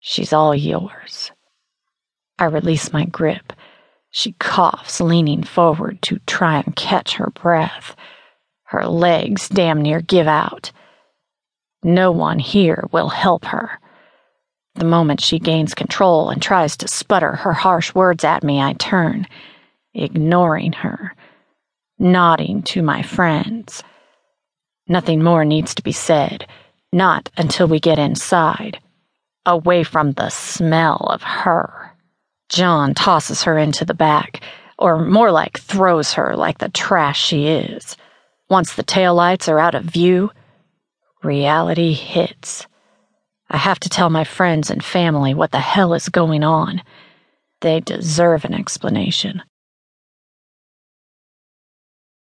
She's all yours. I release my grip. She coughs, leaning forward to try and catch her breath. Her legs damn near give out. No one here will help her. The moment she gains control and tries to sputter her harsh words at me, I turn, ignoring her, nodding to my friends. Nothing more needs to be said, not until we get inside, away from the smell of her. John tosses her into the back, or more like throws her like the trash she is. Once the taillights are out of view, reality hits. I have to tell my friends and family what the hell is going on. They deserve an explanation.